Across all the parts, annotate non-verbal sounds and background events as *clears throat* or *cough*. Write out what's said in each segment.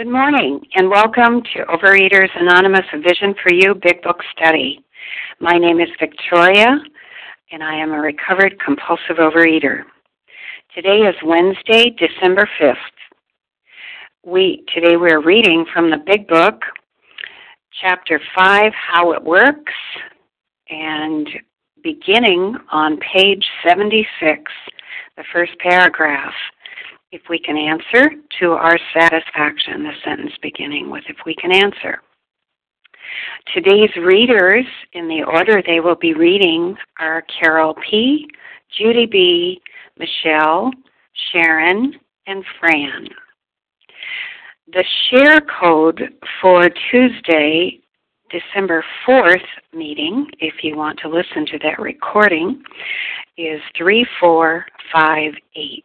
Good morning and welcome to Overeaters Anonymous Vision for You Big Book Study. My name is Victoria and I am a recovered compulsive overeater. Today is Wednesday, December 5th. We today we're reading from the Big Book, chapter 5, How It Works, and beginning on page 76, the first paragraph if we can answer to our satisfaction, the sentence beginning with if we can answer. Today's readers, in the order they will be reading, are Carol P., Judy B., Michelle, Sharon, and Fran. The share code for Tuesday, December 4th meeting, if you want to listen to that recording, is 3458.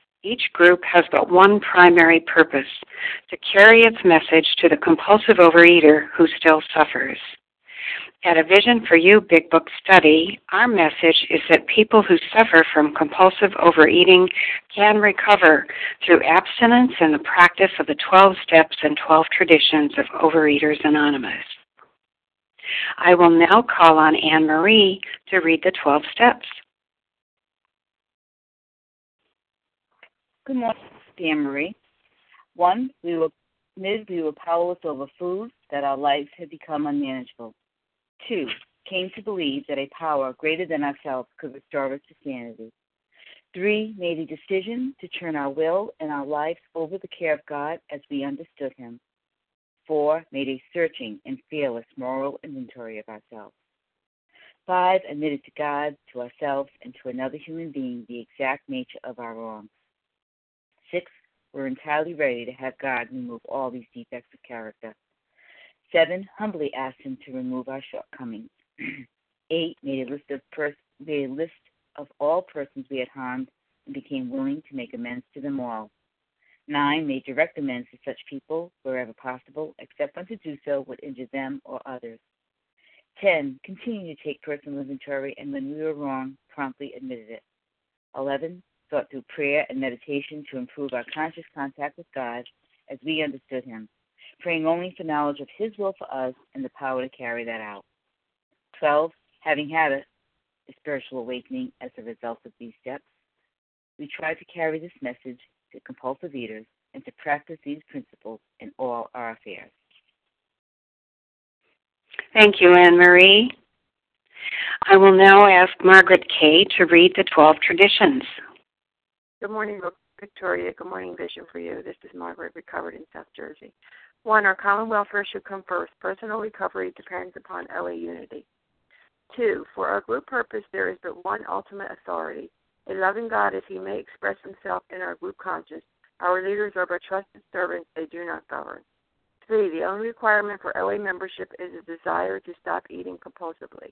each group has but one primary purpose to carry its message to the compulsive overeater who still suffers. At a Vision for You Big Book study, our message is that people who suffer from compulsive overeating can recover through abstinence and the practice of the 12 steps and 12 traditions of Overeaters Anonymous. I will now call on Anne Marie to read the 12 steps. Good morning, Anne Marie. One, we were mid we were powerless over food, that our lives had become unmanageable. Two, came to believe that a power greater than ourselves could restore us to sanity. Three, made a decision to turn our will and our lives over the care of God as we understood Him. Four, made a searching and fearless moral inventory of ourselves. Five, admitted to God, to ourselves, and to another human being the exact nature of our wrongs. We're entirely ready to have God remove all these defects of character. Seven, humbly asked Him to remove our shortcomings. *clears throat* Eight, made a list of pers- made a list of all persons we had harmed and became willing to make amends to them all. Nine, made direct amends to such people wherever possible, except when to do so would injure them or others. Ten, continued to take personal inventory and when we were wrong, promptly admitted it. Eleven, sought through prayer and meditation to improve our conscious contact with God as we understood Him, praying only for knowledge of His will for us and the power to carry that out. 12. Having had a, spiritual awakening as a result of these steps, we try to carry this message to compulsive eaters and to practice these principles in all our affairs. Thank you, Anne Marie. I will now ask Margaret Kay to read the 12 traditions. Good morning, Victoria. Good morning, Vision for You. This is Margaret, recovered in South Jersey. One, our common welfare should come first. Personal recovery depends upon OA unity. Two, for our group purpose, there is but one ultimate authority. A loving God, as He may express Himself in our group conscience. Our leaders are but trusted servants, they do not govern. Three, the only requirement for OA membership is a desire to stop eating compulsively.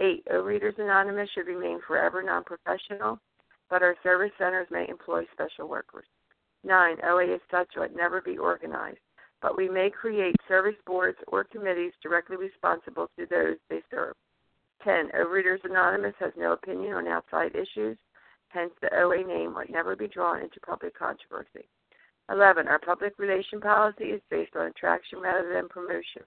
Eight, Overeaters Anonymous should remain forever non professional, but our service centers may employ special workers. Nine, OA as such would never be organized, but we may create service boards or committees directly responsible to those they serve. 10. Overeaters Anonymous has no opinion on outside issues, hence the OA name would never be drawn into public controversy. 11. Our public relation policy is based on attraction rather than promotion.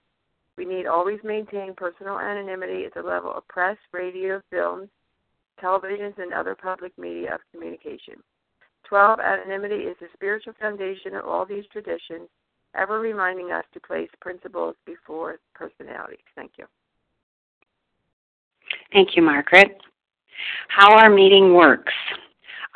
We need always maintain personal anonymity at the level of press, radio, films, televisions, and other public media of communication. 12. Anonymity is the spiritual foundation of all these traditions, ever reminding us to place principles before personalities. Thank you. Thank you, Margaret. How our meeting works.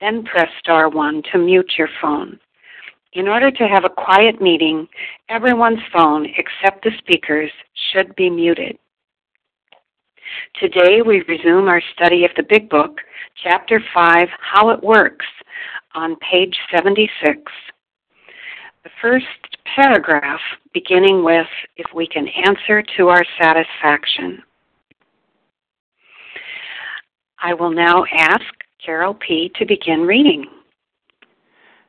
then press star 1 to mute your phone. In order to have a quiet meeting, everyone's phone except the speaker's should be muted. Today we resume our study of the Big Book, Chapter 5, How It Works, on page 76. The first paragraph beginning with, If we can answer to our satisfaction. I will now ask Carol P. to begin reading.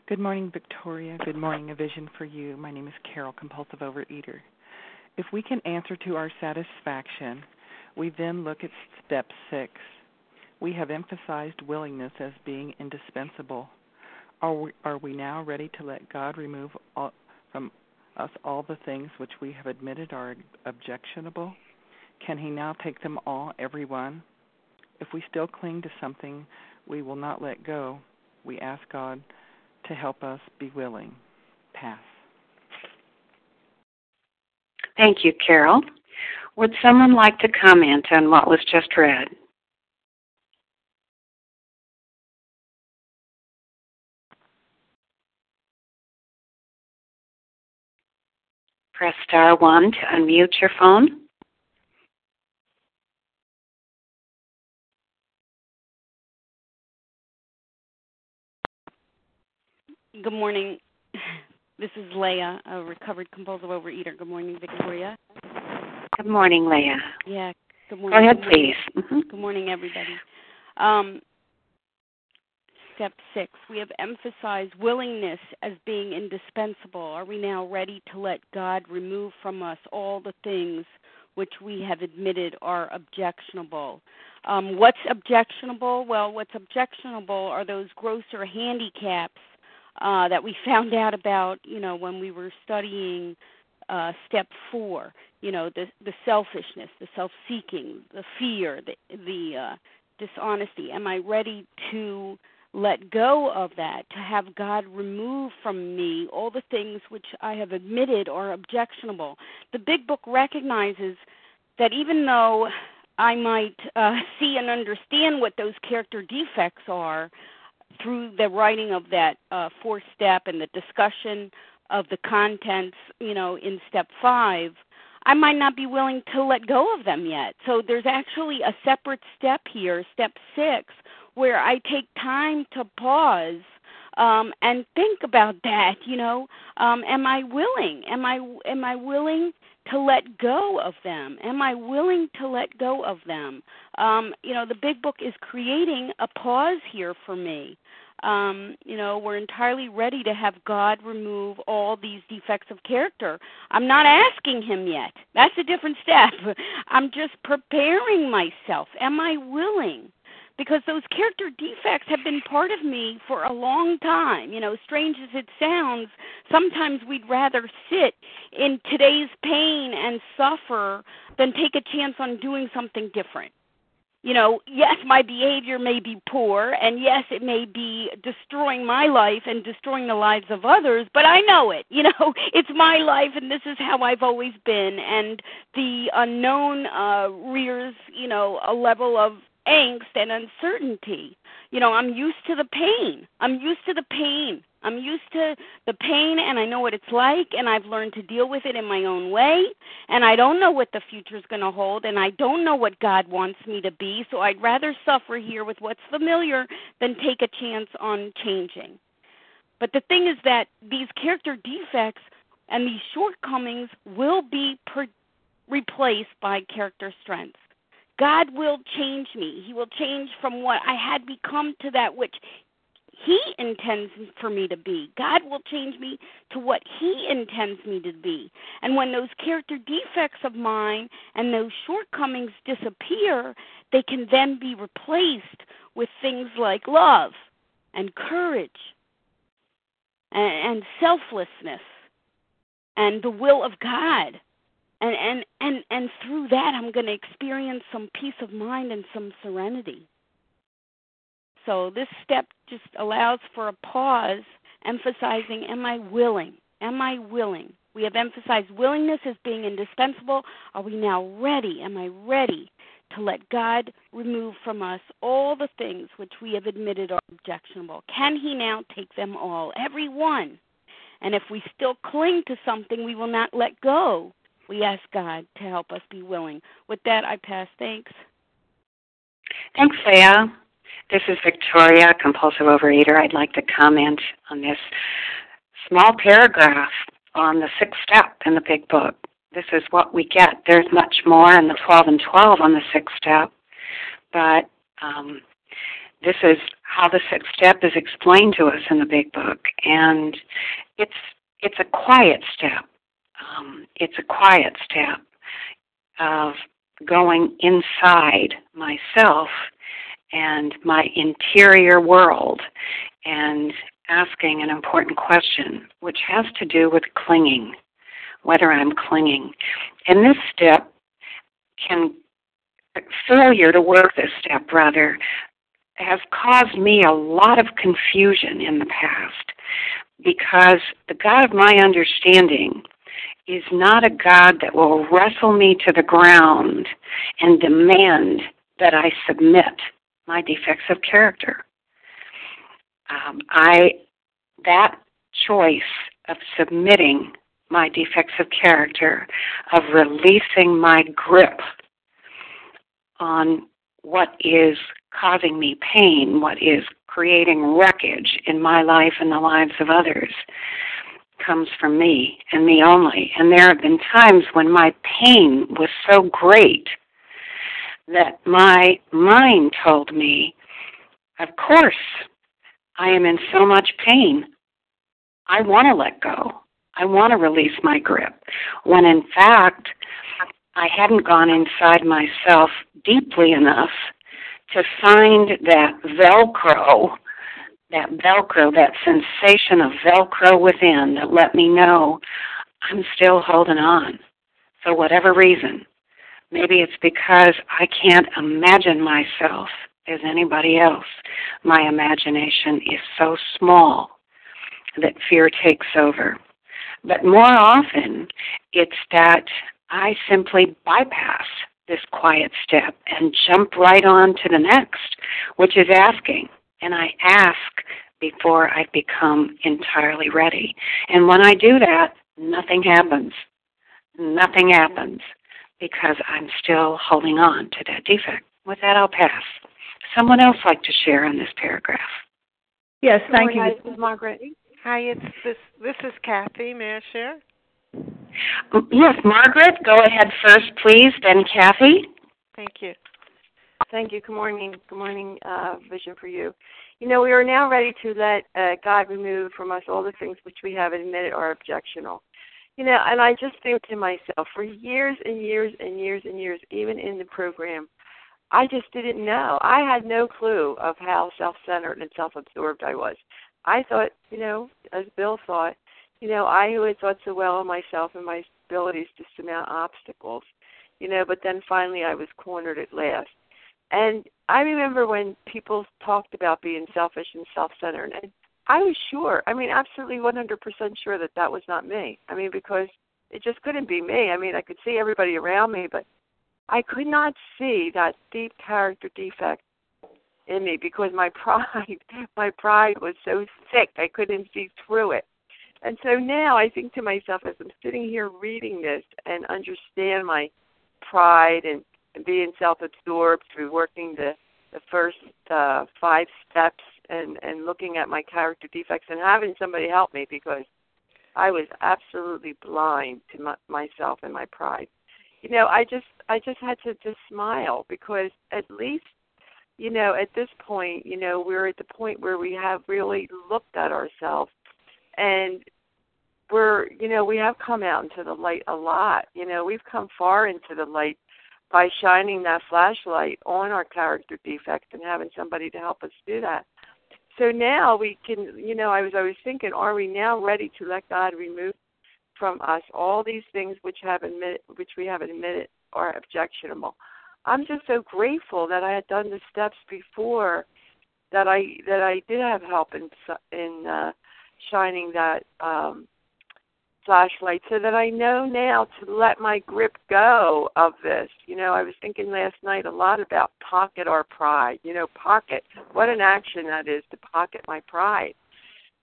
Good morning, Victoria. Good morning, A Vision for You. My name is Carol, compulsive overeater. If we can answer to our satisfaction, we then look at step six. We have emphasized willingness as being indispensable. Are we, are we now ready to let God remove all, from us all the things which we have admitted are objectionable? Can He now take them all, every one? If we still cling to something we will not let go. We ask God to help us be willing. Pass. Thank you, Carol. Would someone like to comment on what was just read? Press star 1 to unmute your phone. Good morning. *sighs* This is Leah, a recovered compulsive overeater. Good morning, Victoria. Good morning, Leah. Yeah. Good morning. Go ahead, please. Mm-hmm. Good morning, everybody. Um, step six, we have emphasized willingness as being indispensable. Are we now ready to let God remove from us all the things which we have admitted are objectionable? Um, what's objectionable? Well, what's objectionable are those grosser handicaps uh, that we found out about, you know, when we were studying uh, step four. You know, the the selfishness, the self-seeking, the fear, the the uh, dishonesty. Am I ready to let go of that, to have God remove from me all the things which I have admitted are objectionable? The Big Book recognizes that even though I might uh, *laughs* see and understand what those character defects are, through the writing of that uh, fourth step and the discussion of the contents, you know, in step five, I might not be willing to let go of them yet. So there's actually a separate step here, step six, where I take time to pause um, and think about that. You know, um, am I willing? Am I am I willing to let go of them? Am I willing to let go of them? Um, you know, the big book is creating a pause here for me. Um, you know, we're entirely ready to have God remove all these defects of character. I'm not asking Him yet. That's a different step. *laughs* I'm just preparing myself. Am I willing? Because those character defects have been part of me for a long time. You know, strange as it sounds, sometimes we'd rather sit in today's pain and suffer than take a chance on doing something different. you know, yes, my behavior may be poor, and yes, it may be destroying my life and destroying the lives of others, but I know it. You know, *laughs* it's my life, and this is how I've always been. And the unknown uh, rears, you know, a level of angst and uncertainty. You know, I'm used to the pain. I'm used to the pain. I'm used to the pain and I know what it's like and I've learned to deal with it in my own way and I don't know what the future is going to hold and I don't know what God wants me to be so I'd rather suffer here with what's familiar than take a chance on changing. But the thing is that these character defects and these shortcomings will be per- replaced by character strengths. God will change me. He will change from what I had become to that which He intends for me to be. God will change me to what He intends me to be. And when those character defects of mine and those shortcomings disappear, they can then be replaced with things like love and courage and, and selflessness and the will of God and and and and through that i'm going to experience some peace of mind and some serenity. So this step just allows for a pause emphasizing am i willing? Am i willing? We have emphasized willingness as being indispensable. Are we now ready? Am i ready to let god remove from us all the things which we have admitted are objectionable? Can he now take them all every one? And if we still cling to something we will not let go we ask God to help us be willing. With that, I pass. Thanks. Thanks, Leah. This is Victoria, compulsive overeater. I'd like to comment on this small paragraph on the sixth step in the big book. This is what we get. There's much more in the 12 and 12 on the sixth step, but um, this is how the sixth step is explained to us in the big book, and it's it's a quiet step um, it's a quiet step of going inside myself and my interior world and asking an important question, which has to do with clinging, whether I'm clinging. And this step can, failure to work this step rather, has caused me a lot of confusion in the past because the God of my understanding is not a God that will wrestle me to the ground and demand that I submit my defects of character. Um, I that choice of submitting my defects of character, of releasing my grip on what is causing me pain, what is creating wreckage in my life and the lives of others, comes from me and me only. And there have been times when my pain was so great that my mind told me, of course, I am in so much pain. I want to let go. I want to release my grip. When in fact, I hadn't gone inside myself deeply enough to find that Velcro that Velcro, that sensation of Velcro within that let me know I'm still holding on for whatever reason. Maybe it's because I can't imagine myself as anybody else. My imagination is so small that fear takes over. But more often, it's that I simply bypass this quiet step and jump right on to the next, which is asking, and I ask before I become entirely ready. And when I do that, nothing happens. Nothing happens because I'm still holding on to that defect. With that, I'll pass. Someone else like to share on this paragraph? Yes, thank you. Hi, this is Margaret. Hi, it's this. This is Kathy. May I share? Mm, yes, Margaret, go ahead first, please. Then Kathy. Thank you. Thank you. Good morning. Good morning, uh, Vision for You. You know, we are now ready to let uh, God remove from us all the things which we have admitted are objectionable. You know, and I just think to myself, for years and years and years and years, even in the program, I just didn't know. I had no clue of how self centered and self absorbed I was. I thought, you know, as Bill thought, you know, I who had thought so well of myself and my abilities to surmount obstacles, you know, but then finally I was cornered at last And I remember when people talked about being selfish and self-centered, and I was sure, I mean, absolutely 100% sure that that was not me. I mean, because it just couldn't be me. I mean, I could see everybody around me, but I could not see that deep character defect in me because my *laughs* pride, my pride was so thick I couldn't see through it. And so now I think to myself as I'm sitting here reading this and understand my pride and, and being self-absorbed through working the the first uh, five steps and and looking at my character defects and having somebody help me because I was absolutely blind to my, myself and my pride. You know, I just I just had to just smile because at least you know at this point, you know, we're at the point where we have really looked at ourselves and we're you know we have come out into the light a lot you know we've come far into the light by shining that flashlight on our character defects and having somebody to help us do that. So now we can you know i was always thinking are we now ready to let god remove from us all these things which have admitted which we have admitted are objectionable? I'm just so grateful that i had done the steps before that i that i did have help in in uh shining that um flashlight so that I know now to let my grip go of this. You know, I was thinking last night a lot about pocket our pride. You know, pocket. What an action that is to pocket my pride.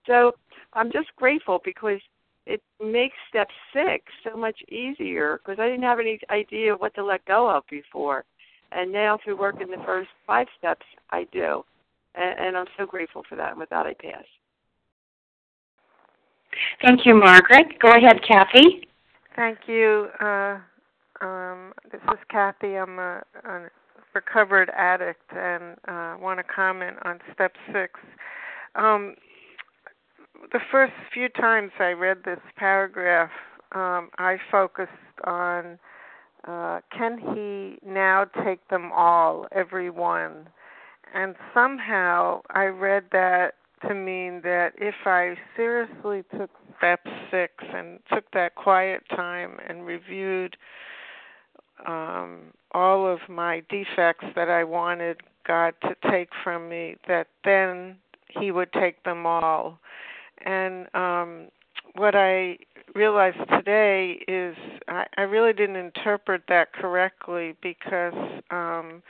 So I'm just grateful because it makes step six so much easier because I didn't have any idea what to let go of before. And now through working the first five steps, I do. And, and I'm so grateful for that. And with that, I pass. Thank you, Margaret. Go ahead, Kathy. Thank you. Uh, um, this is Kathy. I'm a, a recovered addict and uh, want to comment on step six. Um, the first few times I read this paragraph, um, I focused on uh, can he now take them all, every one? And somehow I read that to mean that if I seriously took step six and took that quiet time and reviewed um, all of my defects that I wanted God to take from me, that then He would take them all. And um, what I realized today is I, I really didn't interpret that correctly because um,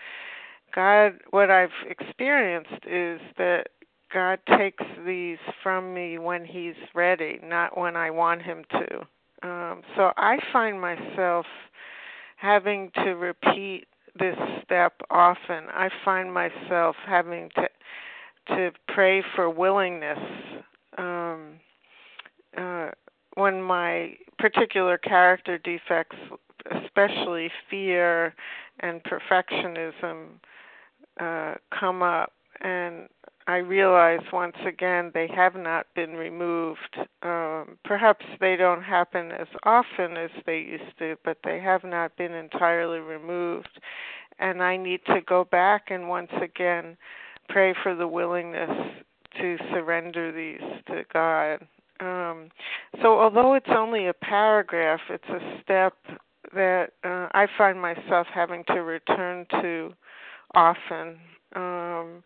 God, what I've experienced is that God takes these from me when He's ready, not when I want Him to. Um, so I find myself having to repeat this step often. I find myself having to to pray for willingness. Um, uh, when my particular character defects, especially fear and perfectionism, uh, come up, and I realize once again they have not been removed. Um, perhaps they don't happen as often as they used to, but they have not been entirely removed. And I need to go back and once again pray for the willingness to surrender these to God. Um, so, although it's only a paragraph, it's a step that uh, I find myself having to return to often. Um,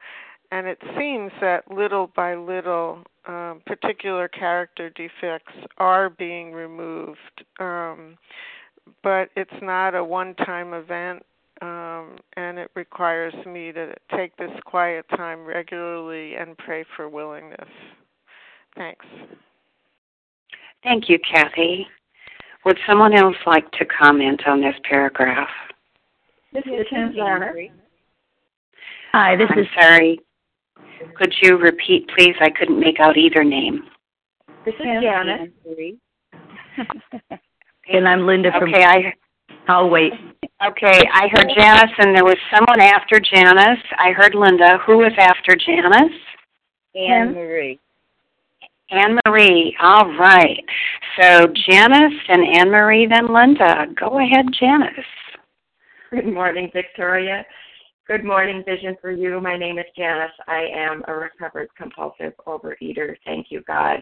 and it seems that little by little, um, particular character defects are being removed, um, but it's not a one-time event, um, and it requires me to take this quiet time regularly and pray for willingness. Thanks. Thank you, Kathy. Would someone else like to comment on this paragraph? This is Janice. Hi, this I'm is sorry. Could you repeat, please? I couldn't make out either name. This is Janice. *laughs* and I'm Linda from. Okay, I. I'll wait. Okay, I heard Janice, and there was someone after Janice. I heard Linda. Who was after Janice? Anne Marie. Anne Marie. All right. So Janice and Anne Marie, then Linda. Go ahead, Janice. Good morning, Victoria. Good morning, Vision for You. My name is Janice. I am a recovered compulsive overeater. Thank you, God.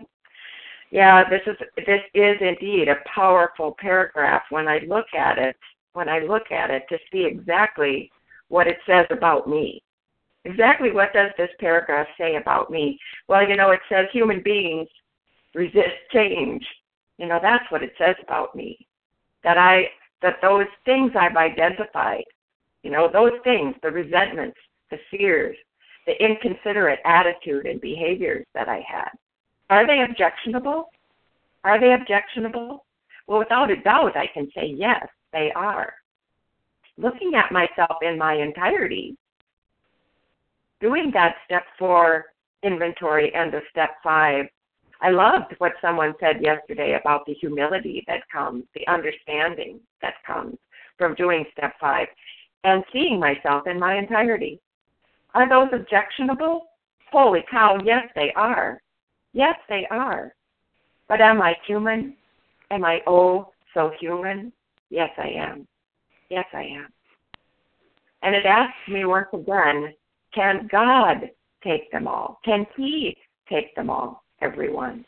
Yeah, this is this is indeed a powerful paragraph when I look at it. When I look at it to see exactly what it says about me. Exactly what does this paragraph say about me? Well, you know, it says human beings resist change. You know, that's what it says about me. That I that those things I've identified, you know, those things, the resentments, the fears, the inconsiderate attitude and behaviors that I had, are they objectionable? Are they objectionable? Well, without a doubt, I can say yes, they are. Looking at myself in my entirety, doing that step four inventory and the step five, I loved what someone said yesterday about the humility that comes, the understanding that comes from doing step five and seeing myself in my entirety. Are those objectionable? Holy cow, yes, they are. Yes, they are. But am I human? Am I oh so human? Yes, I am. Yes, I am. And it asks me once again can God take them all? Can He take them all, everyone?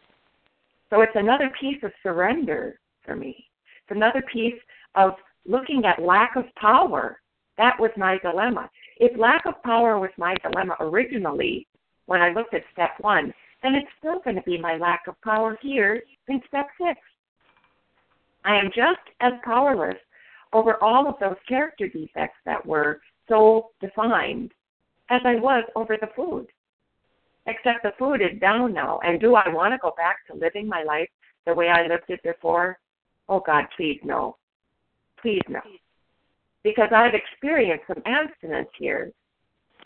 So it's another piece of surrender for me. It's another piece of looking at lack of power. That was my dilemma. If lack of power was my dilemma originally, when I looked at step one, then it's still going to be my lack of power here in step six. I am just as powerless over all of those character defects that were so defined as I was over the food. Except the food is down now. And do I want to go back to living my life the way I lived it before? Oh God, please no. Please no. Because I've experienced some abstinence here.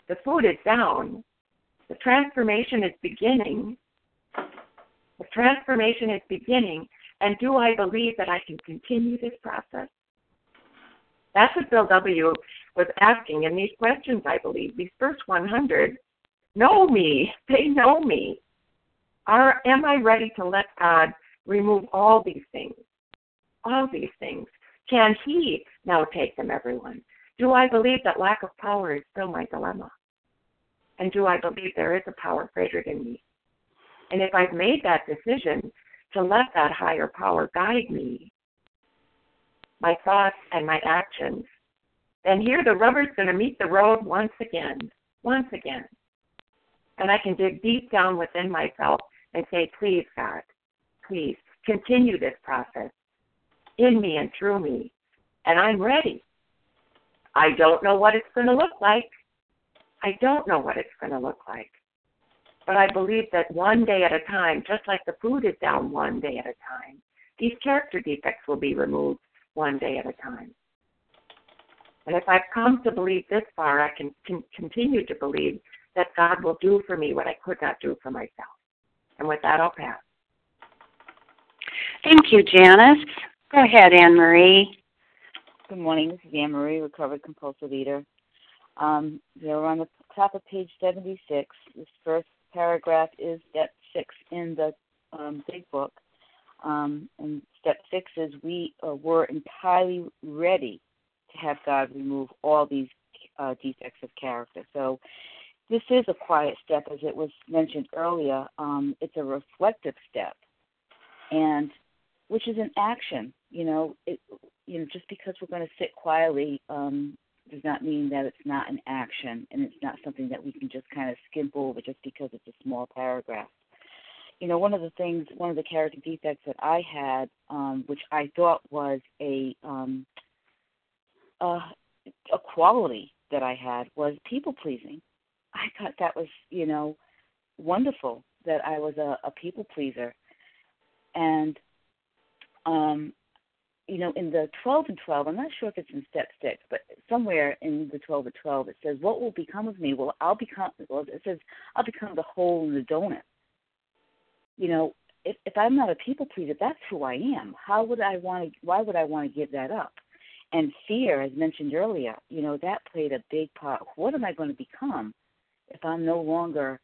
The food is down. The transformation is beginning. The transformation is beginning. And do I believe that I can continue this process? That's what Bill W. was asking in these questions, I believe. These first 100 know me. They know me. Are, am I ready to let God remove all these things? All these things. Can He now take them, everyone? Do I believe that lack of power is still my dilemma? And do I believe there is a power greater than me? And if I've made that decision to let that higher power guide me, my thoughts, and my actions, then here the rubber's going to meet the road once again, once again. And I can dig deep down within myself and say, please, God, please continue this process in me and through me. And I'm ready. I don't know what it's going to look like. I don't know what it's going to look like. But I believe that one day at a time, just like the food is down one day at a time, these character defects will be removed one day at a time. And if I've come to believe this far, I can, can continue to believe that God will do for me what I could not do for myself. And with that, I'll pass. Thank you, Janice. Go ahead, Anne Marie. Good morning. This is Anne Marie, recovered compulsive eater. Um, we're on the top of page 76. This first paragraph is step six in the um, big book. Um, and step six is we uh, were entirely ready to have God remove all these uh, defects of character. So this is a quiet step, as it was mentioned earlier. Um, it's a reflective step, and which is an action. You know, it, you know, just because we're going to sit quietly um, does not mean that it's not an action, and it's not something that we can just kind of skim over just because it's a small paragraph you know, one of the things, one of the character defects that I had, um, which I thought was a um, uh, a quality that I had, was people pleasing. I thought that was, you know, wonderful that I was a, a people pleaser, and um, you know, in the 12 and 12, I'm not sure if it's in step six, but somewhere in the 12 and 12, it says, "What will become of me? Well, I'll become." Well, it says, "I'll become the hole in the donut." you know, if, if I'm not a people pleaser, that's who I am. How would I want to? Why would I want to give that up? And fear, as mentioned earlier, you know, that played a big part. What am I going to become if I'm no longer,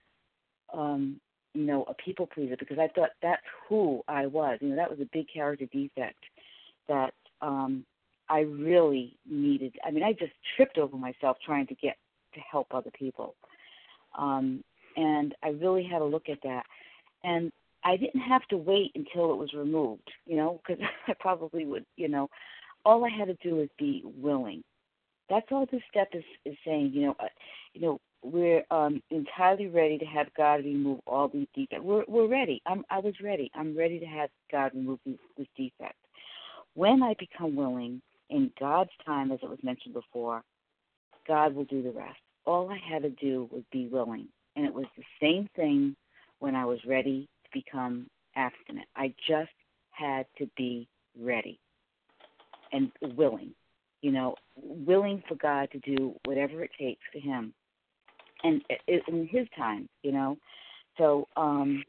um, you know, a people pleaser? Because I thought that's who I was. You know, that was a big character defect that um, I really needed. I mean, I just tripped over myself trying to get to help other people. Um, and I really had to look at that and I didn't have to wait until it was removed, you know, because *laughs* I probably would, you know. All I had to do was be willing, That's all this step is is saying. You know, uh, you know, we're um, entirely ready to have God remove all these defects. We're we're ready. I'm I was ready. I'm ready to have God remove these, this defect. When I become willing in God's time, as it was mentioned before, God will do the rest. All I had to do was be willing, and it was the same thing when I was ready to become abstinent. I just had to be ready and willing. You know, willing for God to do whatever it takes for Him and in his time, you know. So um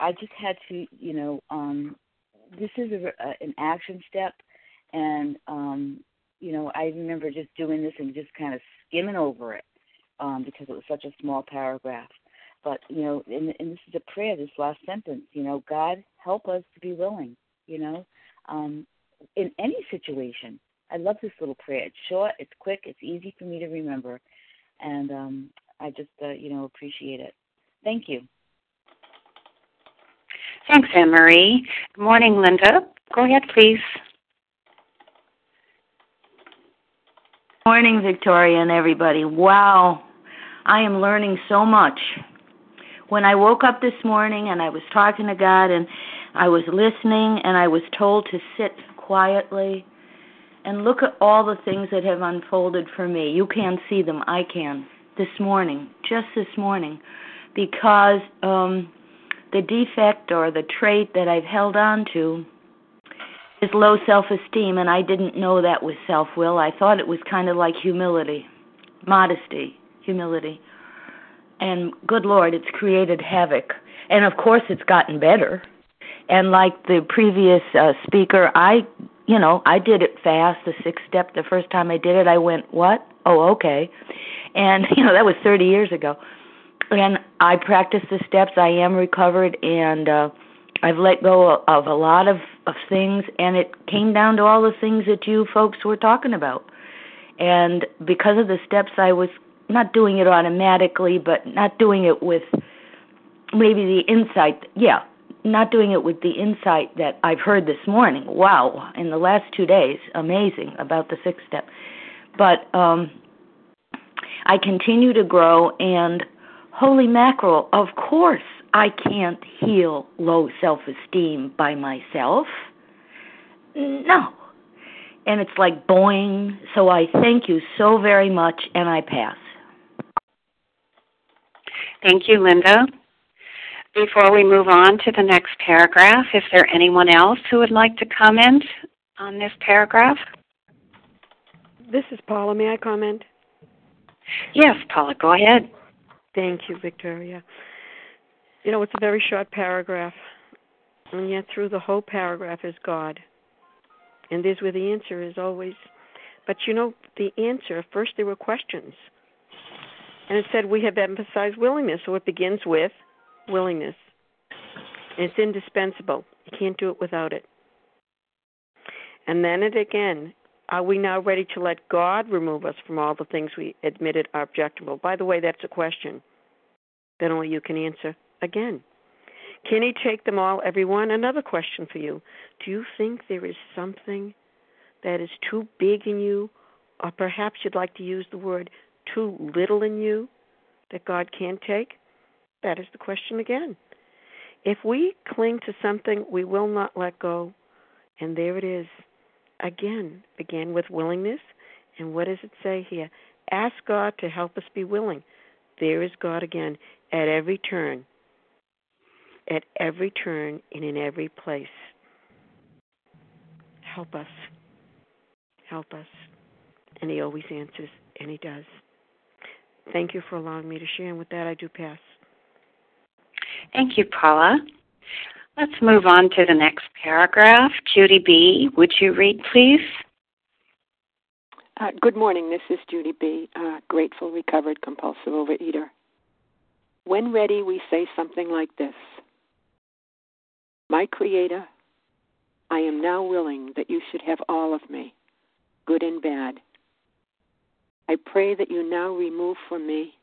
I just had to, you know, um this is a, a, an action step and um you know, I remember just doing this and just kind of skimming over it um because it was such a small paragraph. But, you know, and, and this is a prayer, this last sentence, you know, God help us to be willing, you know, um in any situation I love this little prayer. It's short, it's quick, it's easy for me to remember, and um, I just uh, you know appreciate it. Thank you. Thanks, Anne Marie. Good morning, Linda. Go ahead, please. Good Morning, Victoria and everybody. Wow, I am learning so much. When I woke up this morning and I was talking to God and I was listening and I was told to sit quietly and look at all the things that have unfolded for me. You can't see them, I can. This morning, just this morning, because um, the defect or the trait that I've held on to is low self esteem, and I didn't know that was self will. I thought it was kind of like humility, modesty, humility. And good Lord, it's created havoc. And of course, it's gotten better. And like the previous uh, speaker, I you know, I did it fast, the sixth step. The first time I did it, I went, "What? Oh, okay." And *laughs* you know, that was 30 years ago. And I practiced the steps. I am recovered, and uh, I've let go of a lot of of things. And it came down to all the things that you folks were talking about. And because of the steps, I was not doing it automatically, but not doing it with maybe the insight. Yeah, not doing it with the insight that I've heard this morning. Wow, in the last two days, amazing about the sixth step. But um, I continue to grow, and holy mackerel, of course, I can't heal low self esteem by myself. No. And it's like boing. So I thank you so very much, and I pass. Thank you, Linda. Before we move on to the next paragraph, is there anyone else who would like to comment on this paragraph? This is Paula. May I comment? Yes, Paula, go ahead. Thank you, Victoria. You know, it's a very short paragraph, and yet through the whole paragraph is God. And there's where the answer is always. But you know, the answer, first there were questions. And it said, We have emphasized willingness. So it begins with willingness. It's indispensable. You can't do it without it. And then it again, are we now ready to let God remove us from all the things we admitted are objectionable? By the way, that's a question that only you can answer again. Can He take them all, everyone? Another question for you. Do you think there is something that is too big in you, or perhaps you'd like to use the word too little in you that God can't take? That is the question again. If we cling to something we will not let go, and there it is, again, begin with willingness. And what does it say here? Ask God to help us be willing. There is God again at every turn, at every turn and in every place. Help us. Help us. And He always answers, and He does. Thank you for allowing me to share. And with that, I do pass. Thank you, Paula. Let's move on to the next paragraph. Judy B., would you read, please? Uh, good morning. This is Judy B., grateful, recovered, compulsive overeater. When ready, we say something like this My Creator, I am now willing that you should have all of me, good and bad. I pray that you now remove from me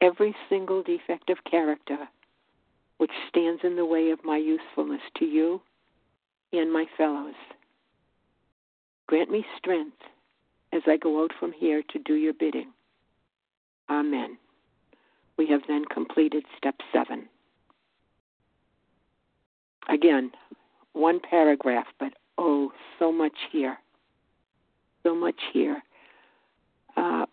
every single defect of character which stands in the way of my usefulness to you and my fellows. Grant me strength as I go out from here to do your bidding. Amen. We have then completed step seven. Again, one paragraph, but oh, so much here. So much here. Uh,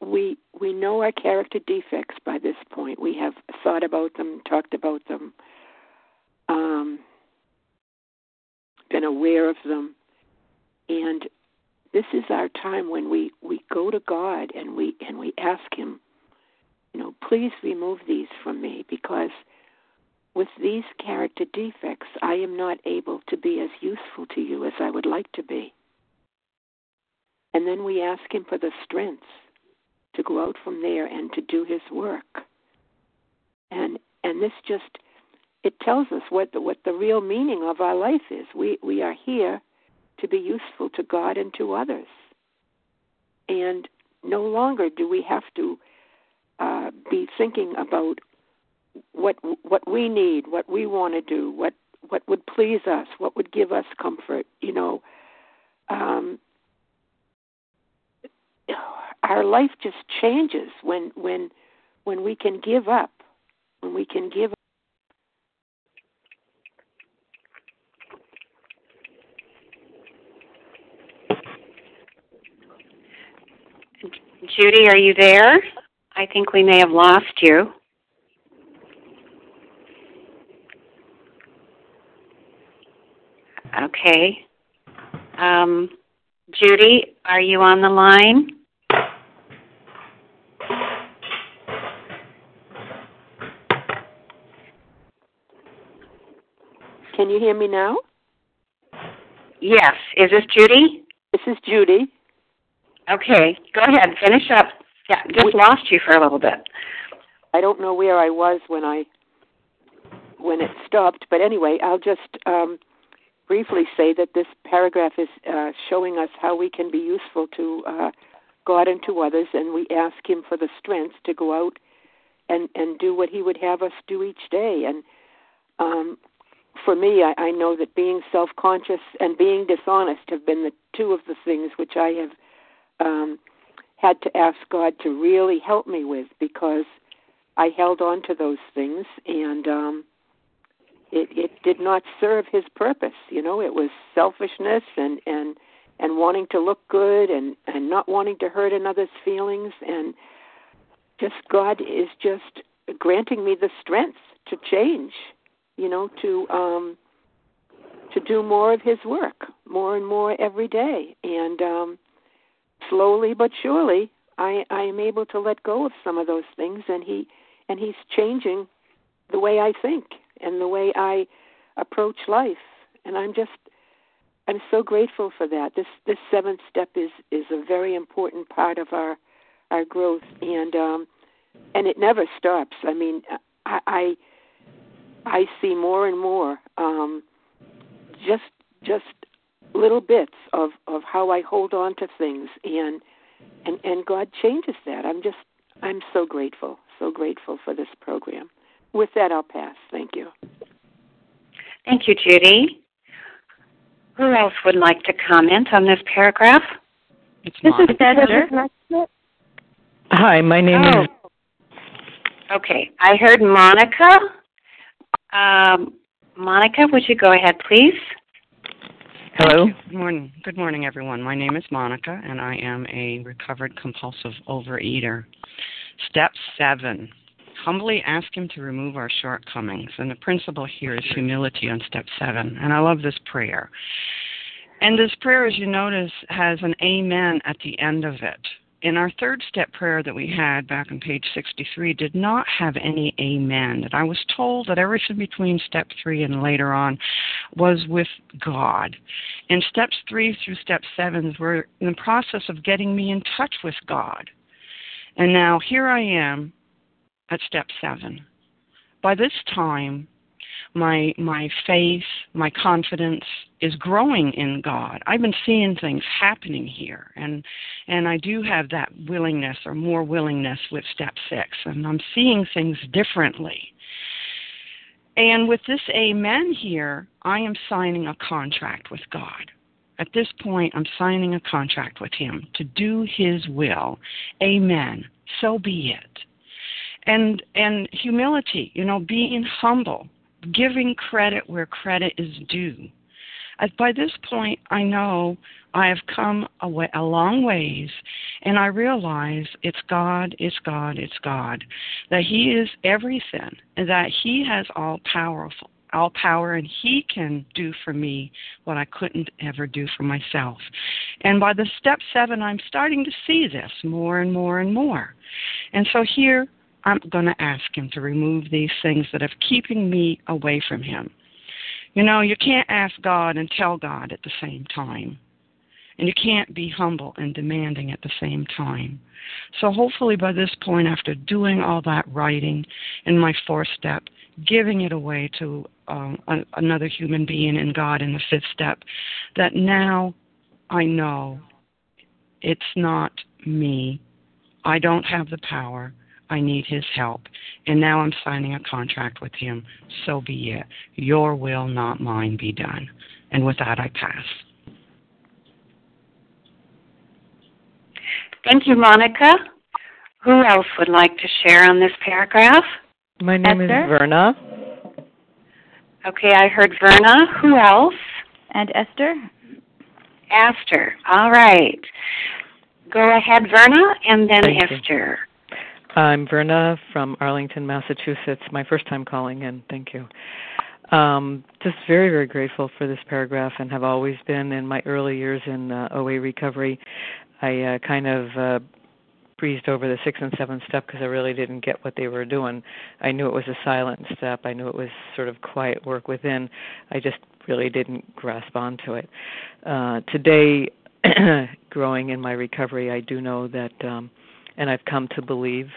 we we know our character defects by this point. We have thought about them, talked about them, um, been aware of them, and this is our time when we we go to God and we and we ask Him, you know, please remove these from me because with these character defects, I am not able to be as useful to you as I would like to be. And then we ask Him for the strength to go out from there and to do His work. And and this just it tells us what the, what the real meaning of our life is. We we are here to be useful to God and to others, and no longer do we have to uh, be thinking about what what we need, what we want to do, what what would please us, what would give us comfort. You know, um, our life just changes when when when we can give up, when we can give. up. Judy, are you there? I think we may have lost you. Okay. Um, Judy, are you on the line? Can you hear me now? Yes. Is this Judy? This is Judy. Okay. Go ahead. Finish up. Yeah, just we, lost you for a little bit. I don't know where I was when I when it stopped, but anyway, I'll just um, briefly say that this paragraph is uh, showing us how we can be useful to uh, God and to others, and we ask Him for the strength to go out and and do what He would have us do each day. And um, for me, I, I know that being self-conscious and being dishonest have been the two of the things which I have um, had to ask God to really help me with because I held on to those things and. Um, it it did not serve his purpose you know it was selfishness and and and wanting to look good and and not wanting to hurt another's feelings and just god is just granting me the strength to change you know to um to do more of his work more and more every day and um slowly but surely i i am able to let go of some of those things and he and he's changing the way i think and the way I approach life. And I'm just I'm so grateful for that. This this seventh step is is a very important part of our our growth and um and it never stops. I mean I I, I see more and more um just just little bits of of how I hold on to things and and and God changes that. I'm just I'm so grateful, so grateful for this program. With that, I'll pass. Thank you. Thank you, Judy. Who else would like to comment on this paragraph? It's this Monica. is Esther. Hi, my name oh. is. Okay, I heard Monica. Um, Monica, would you go ahead, please? Hello. Good morning. Good morning, everyone. My name is Monica, and I am a recovered compulsive overeater. Step seven humbly ask Him to remove our shortcomings. And the principle here is humility on step seven. And I love this prayer. And this prayer, as you notice, has an amen at the end of it. In our third step prayer that we had back on page 63 did not have any amen. And I was told that everything between step three and later on was with God. In steps three through step seven, we're in the process of getting me in touch with God. And now here I am at step seven. By this time, my my faith, my confidence is growing in God. I've been seeing things happening here and and I do have that willingness or more willingness with step 6 and I'm seeing things differently. And with this amen here, I am signing a contract with God. At this point, I'm signing a contract with Him to do His will. Amen. So be it. And and humility, you know, being humble, giving credit where credit is due. by this point, I know I have come a, way, a long ways, and I realize it's God, it's God, it's God. That He is everything, and that He has all powerful, all power and he can do for me what I couldn't ever do for myself. And by the step 7 I'm starting to see this more and more and more. And so here I'm going to ask him to remove these things that are keeping me away from him. You know, you can't ask God and tell God at the same time. And you can't be humble and demanding at the same time. So hopefully by this point, after doing all that writing in my fourth step, giving it away to um, a, another human being and God in the fifth step, that now I know it's not me. I don't have the power. I need his help. And now I'm signing a contract with him. So be it. Your will, not mine, be done. And with that, I pass. Thank you, Monica. Who else would like to share on this paragraph? My name Esther? is Verna. Okay, I heard Verna. Who else? And Esther? Esther. All right. Go ahead, Verna, and then Thank you. I'm Verna from Arlington, Massachusetts. My first time calling in. Thank you. Um, just very, very grateful for this paragraph and have always been in my early years in uh, OA recovery. I uh, kind of uh, breezed over the six and seven step because I really didn't get what they were doing. I knew it was a silent step. I knew it was sort of quiet work within. I just really didn't grasp onto it. Uh, today, *clears throat* growing in my recovery, I do know that, um, and I've come to believe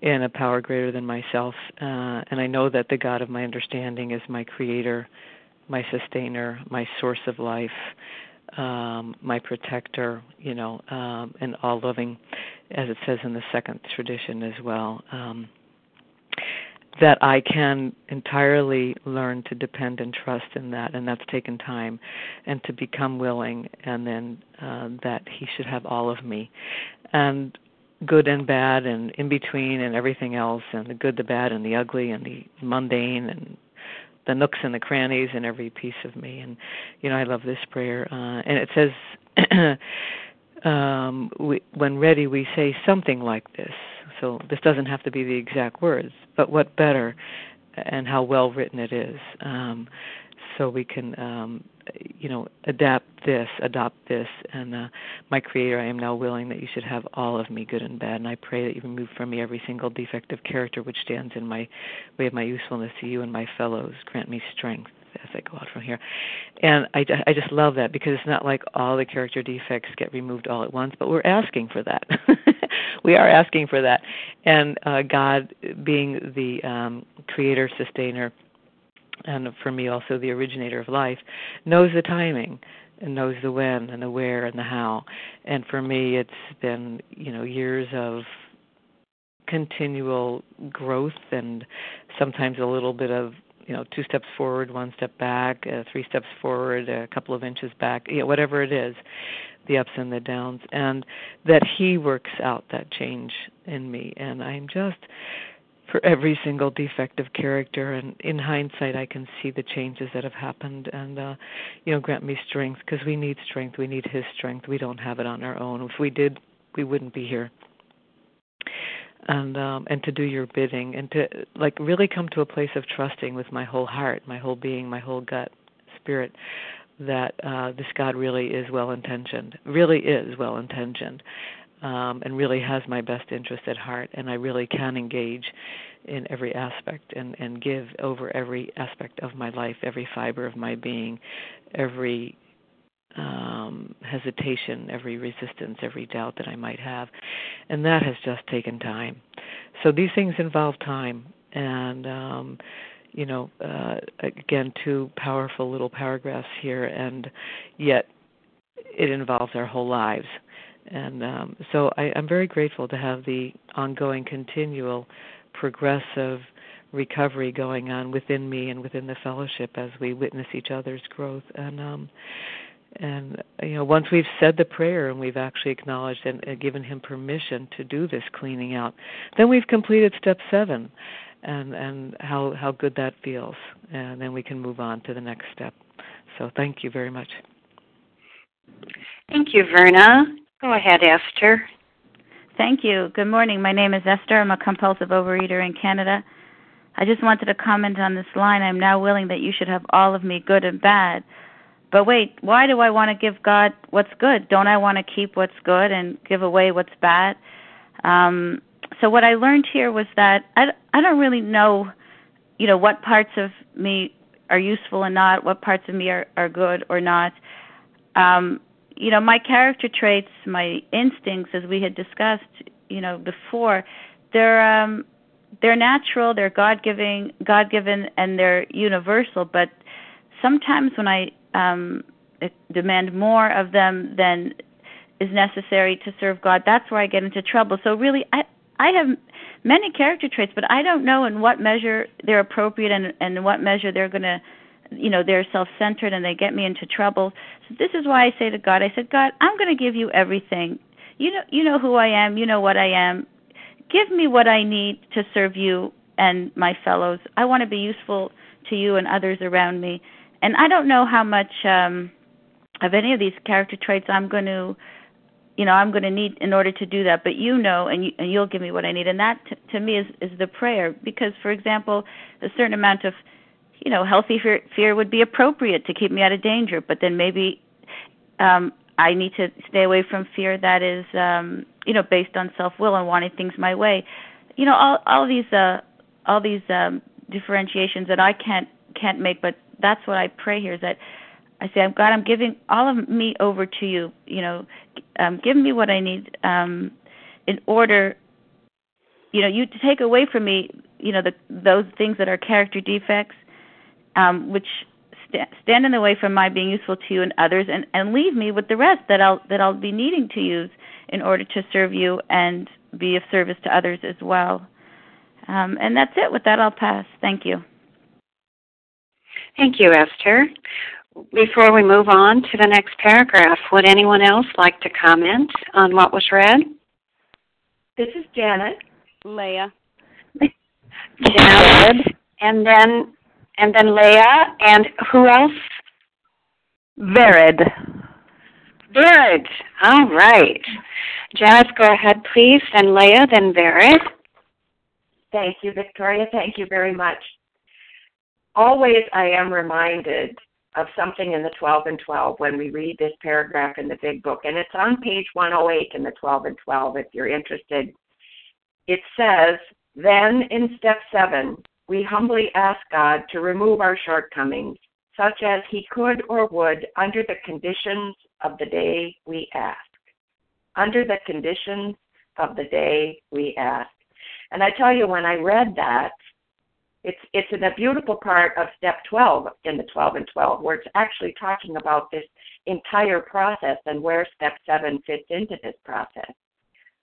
in a power greater than myself. Uh, and I know that the God of my understanding is my creator, my sustainer, my source of life um, my protector, you know, um, and all loving, as it says in the second tradition as well. Um, that I can entirely learn to depend and trust in that, and that's taken time, and to become willing, and then uh, that He should have all of me, and good and bad, and in between, and everything else, and the good, the bad, and the ugly, and the mundane, and the nooks and the crannies and every piece of me. And you know i love this prayer. Uh and it says *clears throat* um we, when ready we say something like this. So this doesn't have to be the exact words but what better and how well written it is. Um so we can um you know adapt this adopt this and uh my creator i am now willing that you should have all of me good and bad and i pray that you remove from me every single defect of character which stands in my way of my usefulness to you and my fellows grant me strength as I go out from here. And I, I just love that because it's not like all the character defects get removed all at once, but we're asking for that. *laughs* we are asking for that. And uh, God, being the um, creator, sustainer, and for me also the originator of life, knows the timing and knows the when and the where and the how. And for me, it's been you know years of continual growth and sometimes a little bit of you know two steps forward one step back uh, three steps forward a couple of inches back you know, whatever it is the ups and the downs and that he works out that change in me and i'm just for every single defective character and in hindsight i can see the changes that have happened and uh you know grant me strength because we need strength we need his strength we don't have it on our own. If we did we wouldn't be here. And um and to do your bidding and to like really come to a place of trusting with my whole heart my whole being my whole gut spirit that uh this god really is well intentioned really is well intentioned um, and really has my best interest at heart, and I really can engage in every aspect and, and give over every aspect of my life, every fiber of my being, every um, hesitation, every resistance, every doubt that I might have. And that has just taken time. So these things involve time. And, um, you know, uh, again, two powerful little paragraphs here, and yet it involves our whole lives and um, so I, I'm very grateful to have the ongoing, continual, progressive recovery going on within me and within the fellowship as we witness each other's growth. And um and you know once we've said the prayer and we've actually acknowledged and, and given him permission to do this cleaning out then we've completed step 7 and and how how good that feels. And then we can move on to the next step. So thank you very much. Thank you verna go ahead esther. Thank you. Good morning. My name is esther. I'm a compulsive overeater in canada. I just wanted to comment on this line. I'm now willing that you should have all of me good and bad. But wait, why do I want to give God what's good? Don't I want to keep what's good and give away what's bad? Um, so what I learned here was that I, I don't really know, you know, what parts of me are useful and not, what parts of me are, are good or not. Um, you know, my character traits, my instincts, as we had discussed, you know, before, they're um, they're natural, they're God giving, God given, and they're universal. But sometimes when I um, demand more of them than is necessary to serve God, that's where I get into trouble. So really, I I have many character traits, but I don't know in what measure they're appropriate and and in what measure they're going to you know they're self-centered and they get me into trouble. So this is why I say to God, I said, God, I'm going to give you everything. You know you know who I am, you know what I am. Give me what I need to serve you and my fellows. I want to be useful to you and others around me and I don't know how much um, of any of these character traits I'm going to, you know, I'm going to need in order to do that. But you know, and, you, and you'll give me what I need, and that t- to me is is the prayer. Because, for example, a certain amount of, you know, healthy fear, fear would be appropriate to keep me out of danger. But then maybe um, I need to stay away from fear that is, um, you know, based on self will and wanting things my way. You know, all all these uh, all these um, differentiations that I can't can't make, but that's what I pray here is that I say, God, I'm giving all of me over to you. You know, um, give me what I need um, in order, you know, you to take away from me, you know, the those things that are character defects, um, which st- stand in the way from my being useful to you and others, and and leave me with the rest that I'll that I'll be needing to use in order to serve you and be of service to others as well. Um, and that's it. With that, I'll pass. Thank you. Thank you, Esther. Before we move on to the next paragraph, would anyone else like to comment on what was read? This is Janet. Leah. *laughs* Janet. And then and then Leah and who else? Vered. Vered. All right. Janice, go ahead, please. Then Leah, then Vered. Thank you, Victoria. Thank you very much always I am reminded of something in the 12 and 12 when we read this paragraph in the big book. And it's on page 108 in the 12 and 12 if you're interested. It says, Then in step 7, we humbly ask God to remove our shortcomings, such as He could or would under the conditions of the day we ask. Under the conditions of the day we ask. And I tell you, when I read that, it's it's in a beautiful part of step 12 in the 12 and 12 where it's actually talking about this entire process and where step 7 fits into this process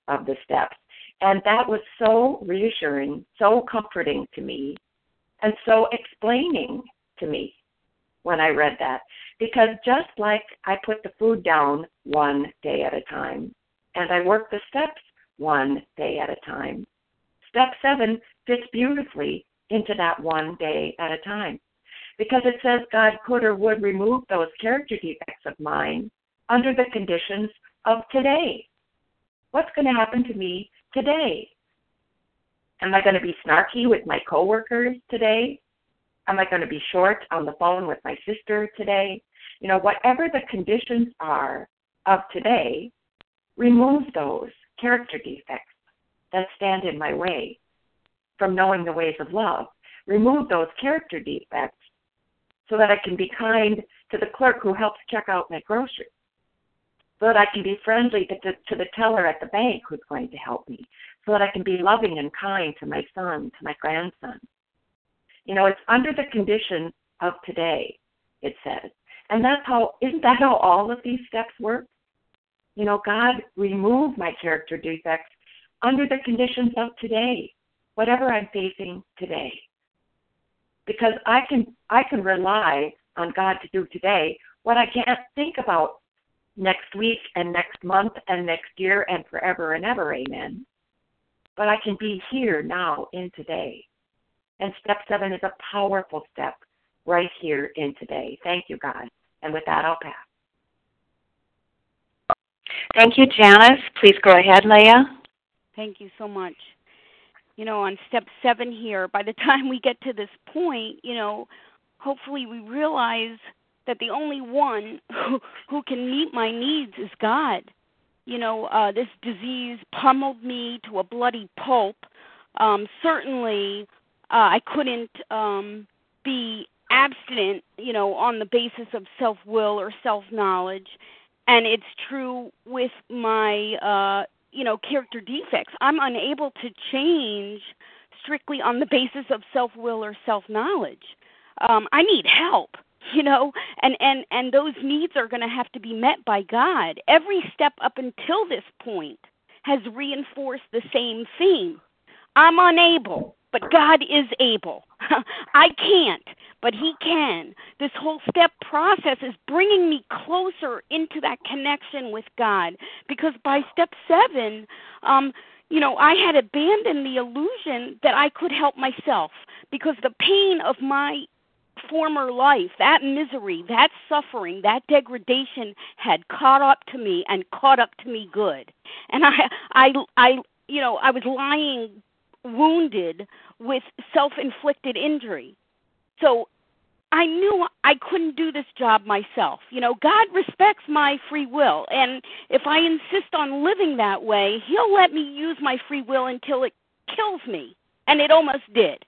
of the steps. And that was so reassuring, so comforting to me, and so explaining to me when I read that. Because just like I put the food down one day at a time, and I work the steps one day at a time, step seven fits beautifully into that one day at a time. Because it says God could or would remove those character defects of mine under the conditions of today. What's going to happen to me today? Am I going to be snarky with my coworkers today? Am I going to be short on the phone with my sister today? You know, whatever the conditions are of today, remove those character defects that stand in my way from knowing the ways of love. Remove those character defects so that I can be kind to the clerk who helps check out my groceries. So that I can be friendly to the, to the teller at the bank who's going to help me. So that I can be loving and kind to my son, to my grandson. You know, it's under the condition of today, it says. And that's how, isn't that how all of these steps work? You know, God remove my character defects under the conditions of today whatever I'm facing today, because I can I can rely on God to do today what I can't think about next week and next month and next year and forever and ever. Amen. But I can be here now in today. And step seven is a powerful step right here in today. Thank you, God. And with that, I'll pass. Thank you, Janice. Please go ahead, Leah. Thank you so much. You know, on step seven here, by the *laughs* time we get to this point, you know, hopefully we realize that the only one who, who can meet my needs is God. You know, uh, this disease pummeled me to a bloody pulp. Um, certainly, uh, I couldn't um, be abstinent, you know, on the basis of self will or self knowledge. And it's true with my, uh, you know, character defects. I'm unable to change strictly on the basis of self will or self knowledge. Um, I need help *laughs* you know and and and those needs are going to have to be met by god. Every step up until this point has reinforced the same theme. I'm unable but god is able. *laughs* I can't but he can. This whole step process is bringing me closer into that connection with god because by step 7 um you know i had abandoned the illusion that i could help myself because the pain of my former life, that misery, that suffering, that degradation had caught up to me and caught up to me good. And I I I you know, I was lying wounded with self-inflicted injury. So I knew I couldn't do this job myself. You know, God respects my free will, and if I insist on living that way, He'll let me use my free will until it kills me. And it almost did.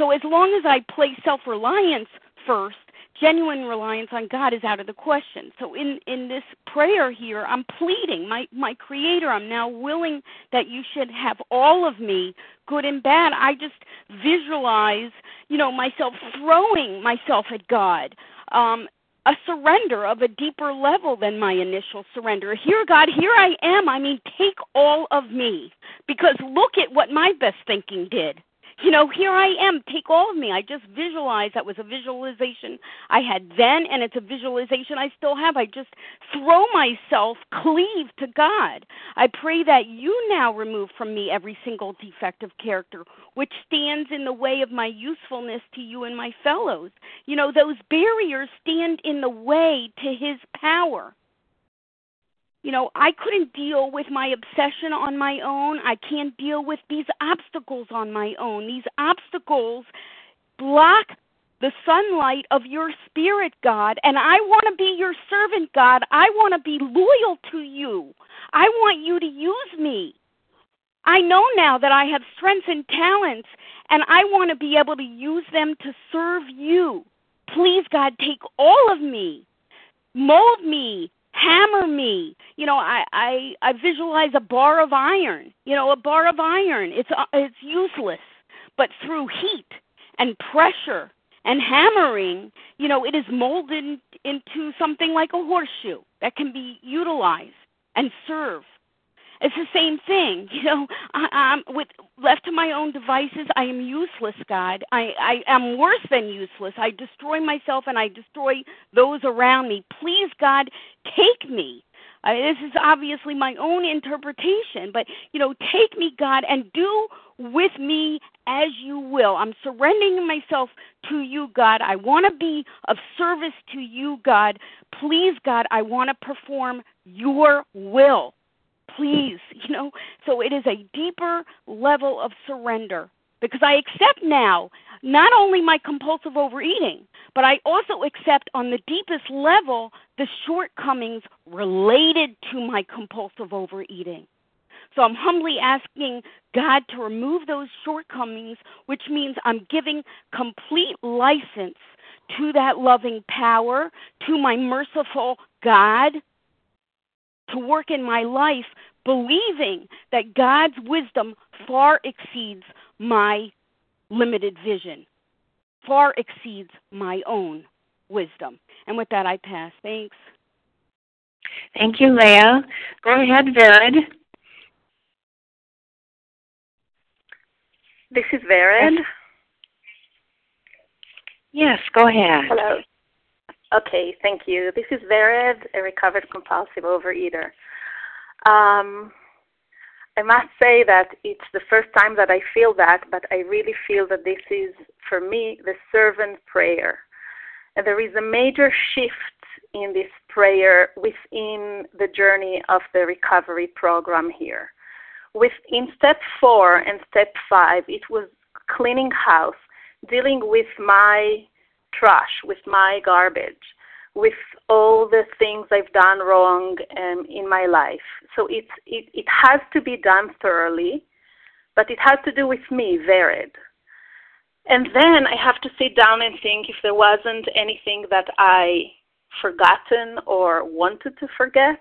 So as long as I place self reliance first, genuine reliance on God is out of the question. So in in this prayer here, I'm pleading, my my creator, I'm now willing that you should have all of me, good and bad. I just visualize, you know, myself throwing myself at God. Um a surrender of a deeper level than my initial surrender. Here, God, here I am. I mean, take all of me. Because look at what my best thinking did you know, here I am, take all of me. I just visualized that was a visualization I had then, and it's a visualization I still have. I just throw myself, cleave to God. I pray that you now remove from me every single defective character which stands in the way of my usefulness to you and my fellows. You know, those barriers stand in the way to His power you know, I couldn't deal with my obsession on my own. I can't deal with these obstacles on my own. These obstacles block the sunlight of your spirit, God. And I want to be your servant, God. I want to be loyal to you. I want you to use me. I know now that I have strengths and talents, and I want to be able to use them to serve you. Please, God, take all of me. Mold me, hammer me. You know i i i visualize a bar of iron you know a bar of iron. It's uh, it's useless. But through heat and pressure and hammering you know it is molded into something like a horseshoe that can be utilized and serve it's the same thing, *laughs* you know. I, I'm with left to my own devices. I am useless, God. I I am worse than useless. I destroy myself and I destroy those around me. Please, God, take me. Uh, this is obviously my own interpretation, but you know, take me, God, and do with me as you will. I'm surrendering myself to you, God. I want to be of service to you, God. Please, God, I want to perform your will please, *laughs* you know. So it is a deeper level of surrender because I accept now not only my compulsive overeating, but I also accept on the deepest level the shortcomings related to my compulsive overeating. So I'm humbly asking God to remove those shortcomings, which means I'm giving complete license to that loving power, to my merciful God, to work in my life believing that God's wisdom far exceeds my limited vision, far exceeds my own wisdom. And with that, I pass. Thanks. Thank you, Leah. Go ahead, Vered. This is Vered. Yes, go ahead. Hello. Okay, thank you. This is Vered, a recovered compulsive overeater. Um, I must say that it's the first time that I feel that, but I really feel that this is, for me, the servant prayer. And there is a major shift in this prayer within the journey of the recovery program here. Within step four and step five, it was cleaning house, dealing with my trash, with my garbage, with all the things I've done wrong um, in my life. So it's, it, it has to be done thoroughly, but it has to do with me, Vered. And then I have to sit down and think if there wasn't anything that I forgotten or wanted to forget.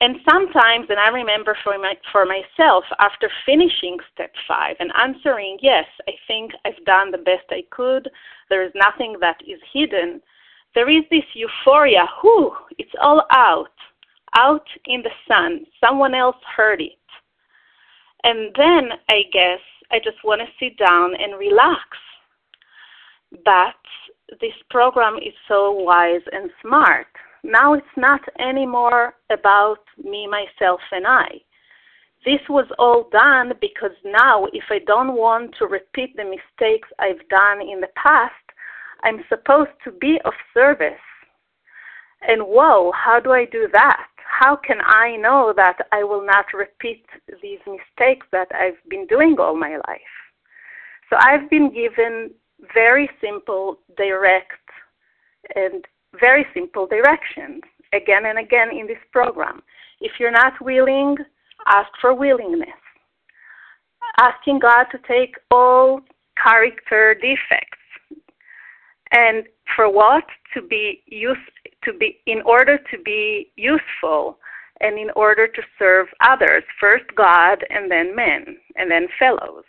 And sometimes, and I remember for, my, for myself, after finishing step five and answering, yes, I think I've done the best I could, there is nothing that is hidden, there is this euphoria, whoo, it's all out, out in the sun. Someone else heard it. And then I guess I just want to sit down and relax. But this program is so wise and smart. Now it's not anymore about me, myself, and I. This was all done because now, if I don't want to repeat the mistakes I've done in the past, I'm supposed to be of service. And whoa, how do I do that? How can I know that I will not repeat these mistakes that I've been doing all my life? So I've been given very simple, direct, and very simple directions again and again in this program. If you're not willing, ask for willingness. Asking God to take all character defects. And for what? To be use to be in order to be useful and in order to serve others, first God and then men and then fellows.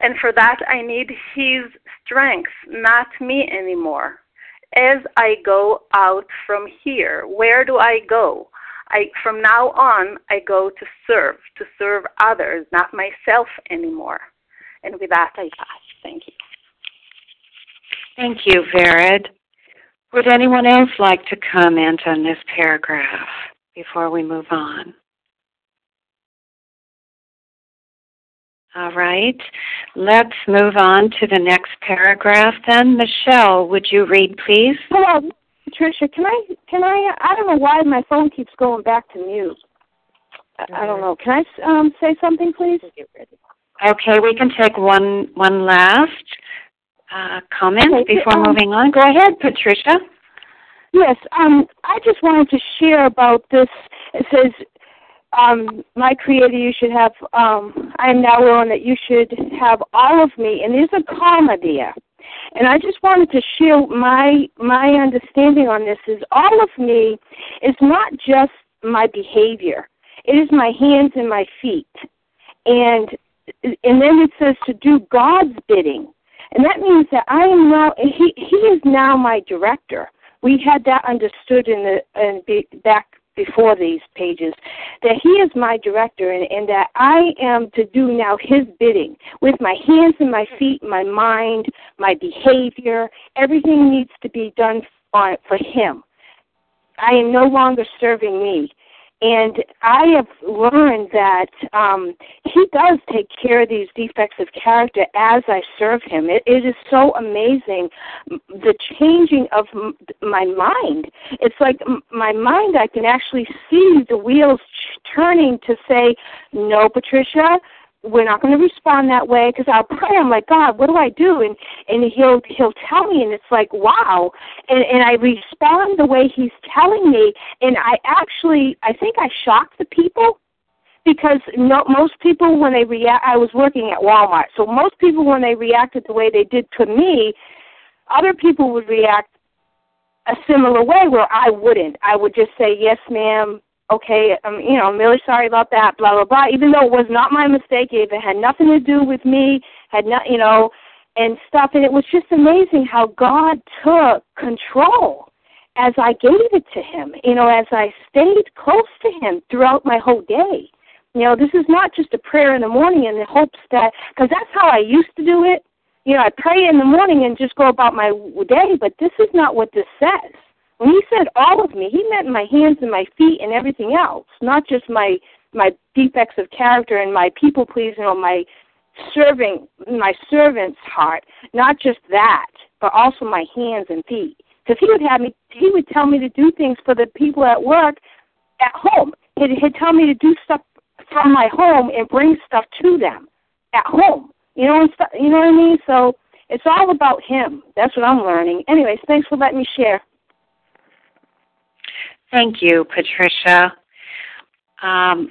And for that, I need His strength, not me anymore. As I go out from here, where do I go? I, from now on, I go to serve, to serve others, not myself anymore. And with that, I pass. Thank you. Thank you, Vered. Would anyone else like to comment on this paragraph before we move on? All right. Let's move on to the next paragraph then. Michelle, would you read, please? Hello, Patricia. Can I, can I, I don't know why my phone keeps going back to mute. I, I don't know. Can I um, say something, please? Okay, we can take one, one last uh, comment Okay, before um, moving on. Go ahead, Patricia. Yes, um, I just wanted to share about this. It says, um, "My Creator, you should have. Um, I am now willing that you should have all of me." And there's a comma there, and I just wanted to share my my understanding on this. Is all of me is not just my behavior; it is my hands and my feet, and and then it says to do God's bidding, and that means that I am now. He he is now my director we had that understood in the in back before these pages that he is my director and, and that I am to do now his bidding with my hands and my feet, my mind, my behavior. Everything needs to be done for, for him. I am no longer serving me. And I have learned that um, he does take care of these defects of character as I serve him. It, it is so amazing the changing of m- my mind. It's like m- my mind, I can actually see the wheels ch- turning to say, No, Patricia, we're not going to respond that way because I'll *laughs* pray. I'm like, God, what do I do? And and he'll he'll tell me, and it's like, wow. And and I respond the way he's telling me, and I actually I think I shocked the people because no, most people when they react, I was working at Walmart, so most people when they reacted the way they did to me, other people would react a similar way where I wouldn't. I would just say, yes, ma'am, okay, um, you know, I'm really sorry about that, blah blah blah. Even though it was not my mistake, it had nothing to do with me, had not, you know, and stuff. And it was just amazing how God took control as I gave it to Him. You know, as I stayed close to Him throughout my whole day. You know, this is not just a prayer in the morning in the hopes that, because that's how I used to do it. you know, I pray in the morning and just go about my day, but this is not what this says. When he said all of me, he meant my hands and my feet and everything else, not just my my defects of character and my people pleasing or my serving my servant's heart, not just that, but also my hands and feet. Because he would have me, he would tell me to do things for the people at work, at home. He'd, he'd tell me to do stuff from my home and bring stuff to them at home. You know, and st- you know what I mean. So it's all about him. That's what I'm learning. Anyways, thanks for letting me share. Thank you, Patricia. Um,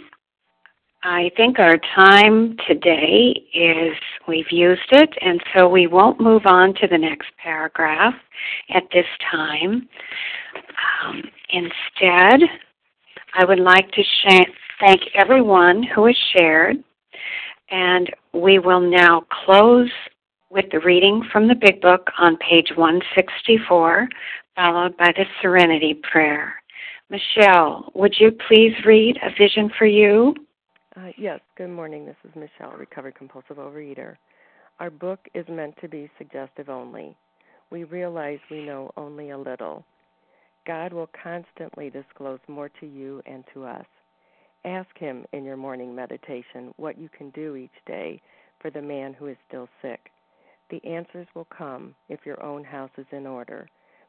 I think our time today is we've used it, and so we won't move on to the next paragraph at this time. Um, instead, I would like to sh- thank everyone who has shared, and we will now close with the reading from the Big Book on page 164, followed by the Serenity Prayer. Michelle, would you please read A Vision for You? Uh, yes, good morning. This is Michelle, recovered compulsive overeater. Our book is meant to be suggestive only. We realize we know only a little. God will constantly disclose more to you and to us. Ask Him in your morning meditation what you can do each day for the man who is still sick. The answers will come if your own house is in order